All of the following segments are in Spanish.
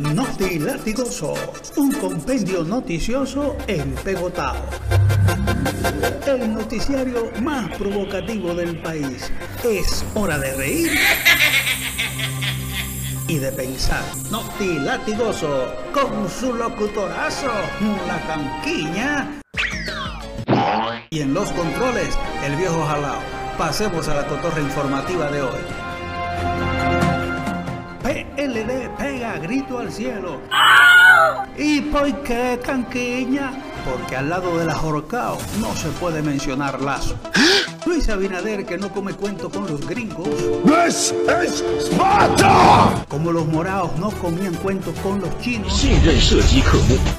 Noti Latigoso, un compendio noticioso empegotado. El noticiario más provocativo del país. Es hora de reír y de pensar. Noti Latigoso, con su locutorazo, la canquiña. Y en los controles, el viejo jalao. Pasemos a la cotorra informativa de hoy. PLD pega grito al cielo. ¿Y por qué Canquiña? Porque al lado del ajorcao no se puede mencionar lazo. Luis Abinader que no come cuento con los gringos. ¡This es Sparta! Como los moraos no comían cuentos con los chinos.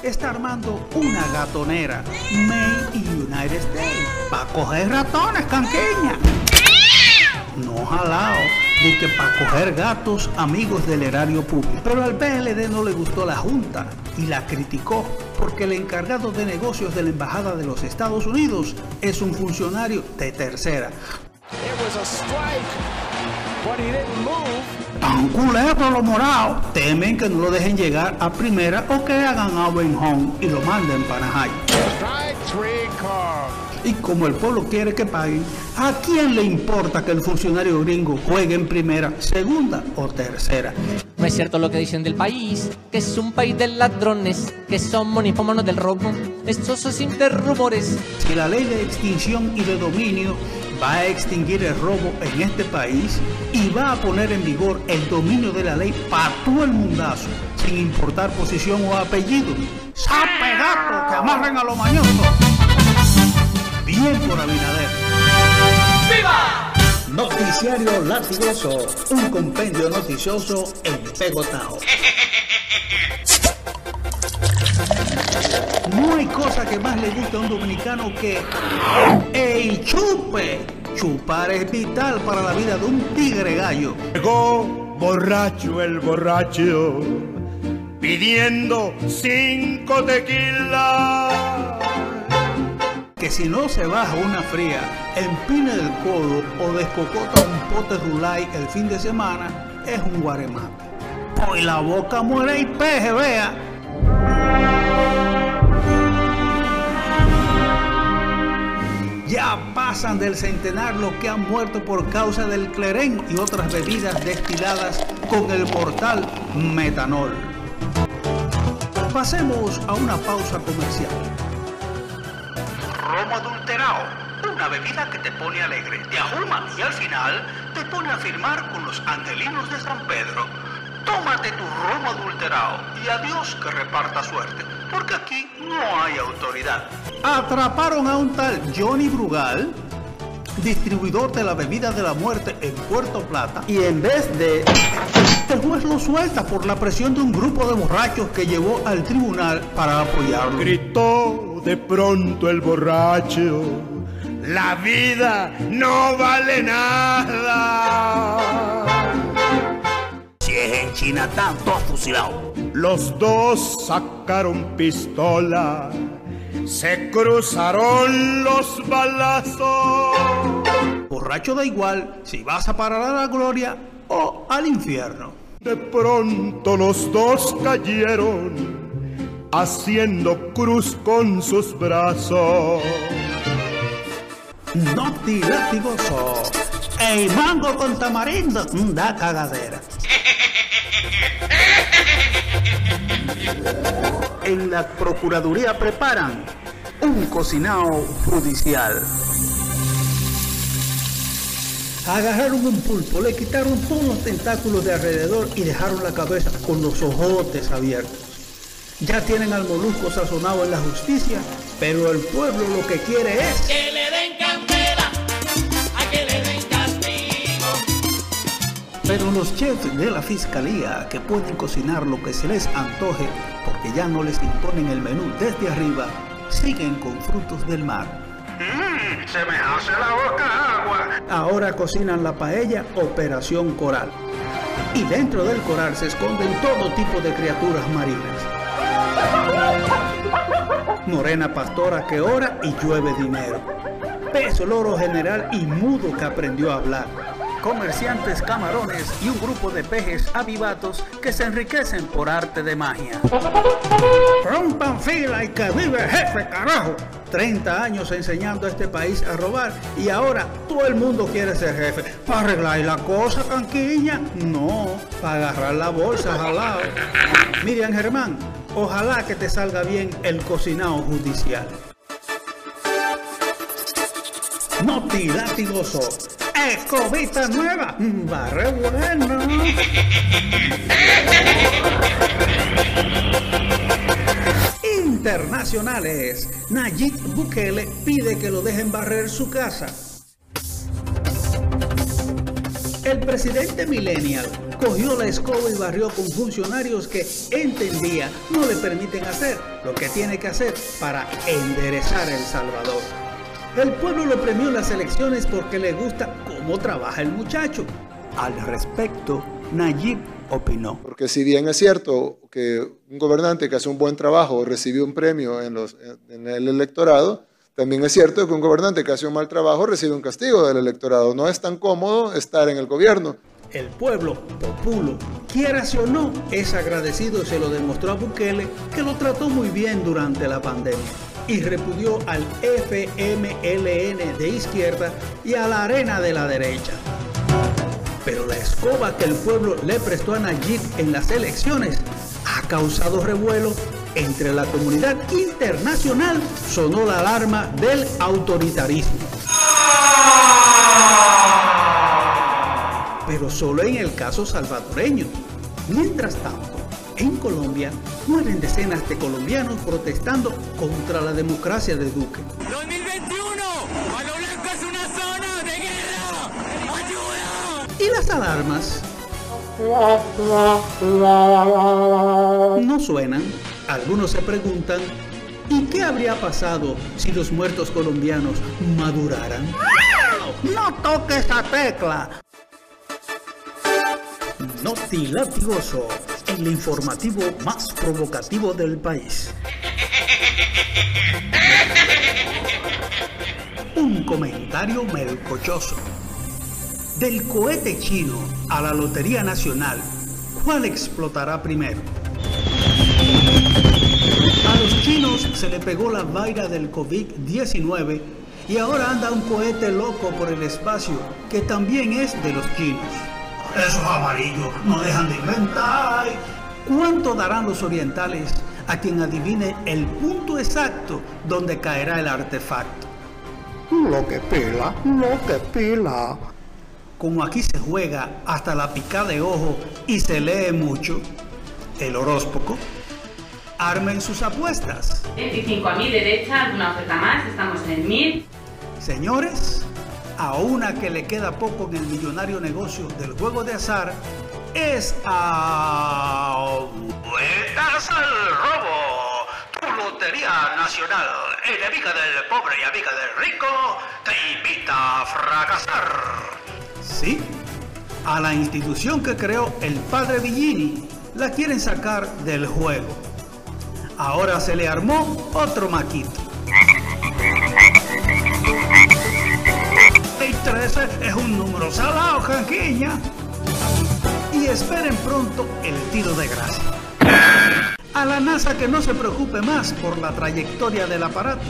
Está armando una gatonera. May y United States. Para coger ratones, canqueña. No jalao. Ni que para coger gatos amigos del erario público. Pero al PLD no le gustó la Junta y la criticó porque el encargado de negocios de la Embajada de los Estados Unidos es un funcionario de tercera. Tan culebro los morados. Temen que no lo dejen llegar a primera o que hagan a home y lo manden para Anaheim. Y como el pueblo quiere que paguen, ¿a quién le importa que el funcionario gringo juegue en primera, segunda o tercera? No es cierto lo que dicen del país, que es un país de ladrones, que somos ninfómanos del robo. Estos son simples rumores. Si la ley de extinción y de dominio va a extinguir el robo en este país y va a poner en vigor el dominio de la ley para todo el mundazo, sin importar posición o apellido. ¡Sape gato que amarren a los mañosos! Bien por Abinader. ¡Viva! Noticiario Latigoso, un compendio noticioso en Pegotao. No hay cosa que más le guste a un dominicano que el chupe. Chupar es vital para la vida de un tigre gallo. Llegó borracho el borracho pidiendo cinco tequilas. Que si no se baja una fría, empina el codo o descocota un pote rulay el fin de semana, es un guaremate. Pues la boca muere y peje, vea. Ya pasan del centenar los que han muerto por causa del clerén y otras bebidas destiladas con el mortal metanol. Pasemos a una pausa comercial. Romo adulterado, una bebida que te pone alegre, te ahuma y al final te pone a firmar con los angelinos de San Pedro. Tómate tu romo adulterado y a Dios que reparta suerte, porque aquí no hay autoridad. Atraparon a un tal Johnny Brugal, distribuidor de la bebida de la muerte en Puerto Plata, y en vez de... El juez lo suelta por la presión de un grupo de borrachos que llevó al tribunal para apoyarlo. Gritó de pronto el borracho, la vida no vale nada. Si es en China, están todos fusilados. Los dos sacaron pistola, se cruzaron los balazos. Borracho da igual si vas a parar a la gloria o al infierno. De pronto los dos cayeron, haciendo cruz con sus brazos. Noti latigoso. El mango con tamarindo da cagadera. En la Procuraduría preparan un cocinado judicial. Agarraron un pulpo, le quitaron todos los tentáculos de alrededor y dejaron la cabeza con los ojotes abiertos. Ya tienen al molusco sazonado en la justicia, pero el pueblo lo que quiere es... Que le den candela, a que le den castigo. Pero los chefs de la fiscalía que pueden cocinar lo que se les antoje porque ya no les imponen el menú desde arriba, siguen con frutos del mar. Mmm, se me hace la boca agua. Ahora cocinan la paella Operación Coral. Y dentro del coral se esconden todo tipo de criaturas marinas. Morena pastora que ora y llueve dinero. Peso loro general y mudo que aprendió a hablar. comerciantes camarones y un grupo de pejes avivatos que se enriquecen por arte de magia. Rompan fila y que vive jefe, carajo. 30 años enseñando a este país a robar y ahora todo el mundo quiere ser jefe. ¿Para arreglar la cosa, canquiña? No, para agarrar la bolsa, jalado. Miriam Germán, ojalá que te salga bien el cocinado judicial. Noti latigoso. Escobita nueva. Barre bueno. Internacionales. Nayib Bukele pide que lo dejen barrer su casa. El presidente millennial cogió la escoba y barrió con funcionarios que entendía no le permiten hacer lo que tiene que hacer para enderezar El Salvador. El pueblo lo premió en las elecciones porque le gusta cómo trabaja el muchacho. Al respecto, Nayib opinó. Porque si bien es cierto que un gobernante que hace un buen trabajo recibe un premio en el electorado, también es cierto que un gobernante que hace un mal trabajo recibe un castigo del electorado. No es tan cómodo estar en el gobierno. El pueblo, populo, quiera o no, es agradecido se lo demostró a Bukele, que lo trató muy bien durante la pandemia y repudió al FMLN de izquierda y a la arena de la derecha. Pero la escoba que el pueblo le prestó a Nayib en las elecciones ha causado revuelo entre la comunidad internacional. Sonó la alarma del autoritarismo. Pero solo en el caso salvadoreño. Mientras tanto, en Colombia mueren decenas de colombianos protestando contra la democracia de Duque. 2021, Palo Blanco es una zona de guerra. ¡Ayuda! ¿Y las alarmas? No suenan. Algunos se preguntan, ¿y qué habría pasado si los muertos colombianos maduraran? No toques esa tecla. Noti Latigoso, el informativo más provocativo del país. Un comentario melcochoso. Del cohete chino a la Lotería Nacional, ¿cuál explotará primero? A los chinos se le pegó la vaina del COVID-19 y ahora anda un cohete loco por el espacio que también es de los chinos. Esos amarillos no dejan de inventar. ¿Cuánto darán los orientales a quien adivine el punto exacto donde caerá el artefacto? Lo que pila, lo que pila. Como aquí se juega hasta la picada de ojo y se lee mucho, el horóscopo, armen sus apuestas. 25 a mi derecha, alguna oferta más, estamos en el 1000. Señores, a una que le queda poco en el millonario negocio del juego de azar es a... ¡Vueltas al robo! Tu Lotería Nacional, enemiga del pobre y amiga del rico, te invita a fracasar. Sí, a la institución que creó el padre Villini la quieren sacar del juego. Ahora se le armó otro maquito. Y 13 es un número salado, canquiña. Y esperen pronto el tiro de gracia. A la NASA que no se preocupe más por la trayectoria del aparato.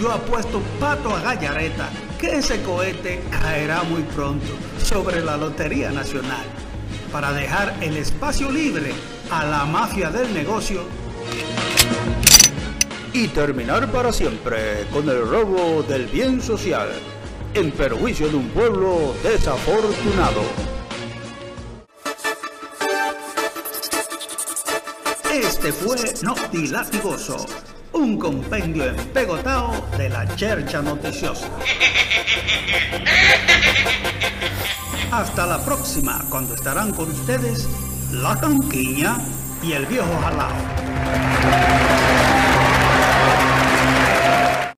Yo apuesto pato a gallareta que ese cohete caerá muy pronto sobre la Lotería Nacional para dejar el espacio libre a la mafia del negocio y terminar para siempre con el robo del bien social en perjuicio de un pueblo desafortunado. Este fue Noti Latigoso, un compendio empegotado de la chercha noticiosa. Hasta la próxima, cuando estarán con ustedes la canquiña y el viejo jalao. Obrigado.